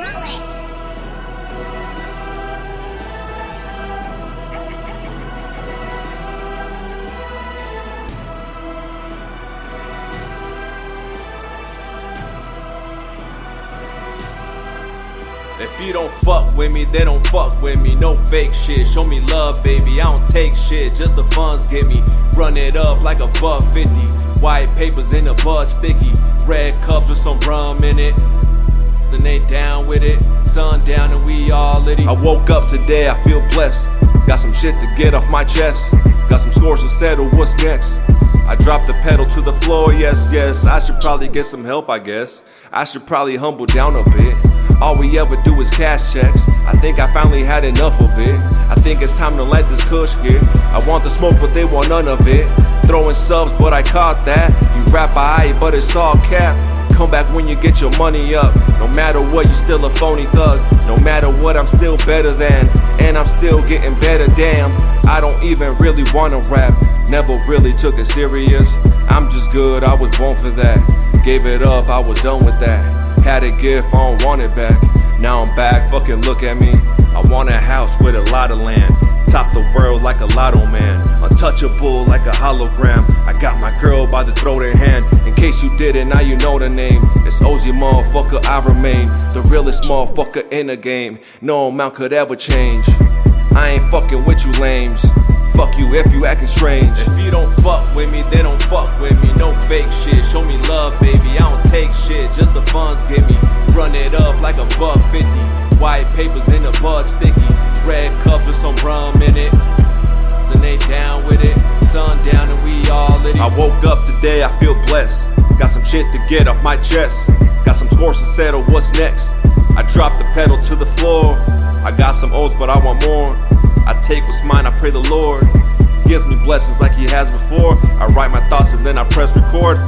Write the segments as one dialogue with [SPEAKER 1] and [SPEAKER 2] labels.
[SPEAKER 1] If you don't fuck with me, they don't fuck with me. No fake shit. Show me love, baby. I don't take shit. Just the funds get me. Run it up like a buck 50. White papers in the bud sticky. Red cups with some rum in it. Then they down with it. Sun down and we all litty. I woke up today, I feel blessed. Got some shit to get off my chest. Got some scores to settle. What's next? I dropped the pedal to the floor, yes, yes. I should probably get some help, I guess. I should probably humble down a bit. All we ever do is cash checks. I think I finally had enough of it. I think it's time to let this kush hit. I want the smoke, but they want none of it. Throwing subs, but I caught that. You rap I, but it's all cap. Come back when you get your money up. No matter what, you still a phony thug. No matter what, I'm still better than. And I'm still getting better, damn. I don't even really wanna rap. Never really took it serious. I'm just good, I was born for that. Gave it up, I was done with that. Had a gift, I don't want it back. Now I'm back, fucking look at me. I want a house with a lot of land. Top the world like a lotto man. Untouchable like a hologram. I got my girl by the throat and hand. In case you didn't, now you know the name. It's Ozzy motherfucker, I remain. The realest motherfucker in the game. No amount could ever change. I ain't fucking with you lames. Fuck you if you acting strange. If you don't fuck with me, then don't fuck with me. No fake shit. Show me love, baby. I don't take shit. Just the funds get me. Run it up like a buck 50. White papers in the bud sticky. Red cups with some rum in it. Then they down with it. And we all lit. I woke up today, I feel blessed. Got some shit to get off my chest. Got some scores to settle. What's next? I dropped the pedal to the floor. I got some oats, but I want more. I take what's mine, I pray the Lord. Gives me blessings like He has before. I write my thoughts and then I press record.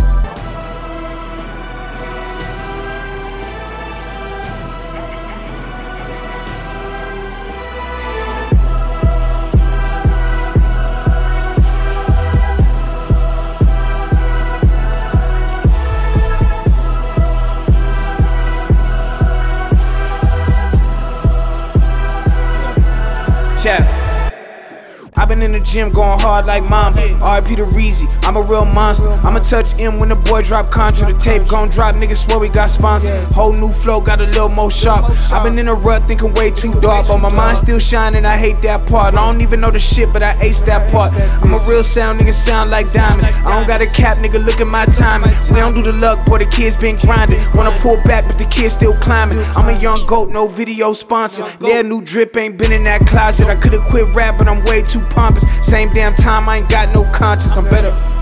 [SPEAKER 2] Yeah. Been in the gym going hard like mom. RP to Reezy, I'm a real monster. I'ma touch M when the boy drop contra. The tape gon' drop, niggas swear we got sponsored. Whole new flow, got a little more sharp. i been in a rut thinking way too dark, but my mind still shining. I hate that part. I don't even know the shit, but I ace that part. I'm a real sound nigga, sound like diamonds. I don't got a cap, nigga, look at my timing. We don't do the luck, boy, the kids been grinding. Wanna pull back, but the kids still climbing. I'm a young goat, no video sponsor. Yeah, new drip ain't been in that closet. I could've quit rap, but I'm way too pompous. Same damn time, I ain't got no conscience. I'm better.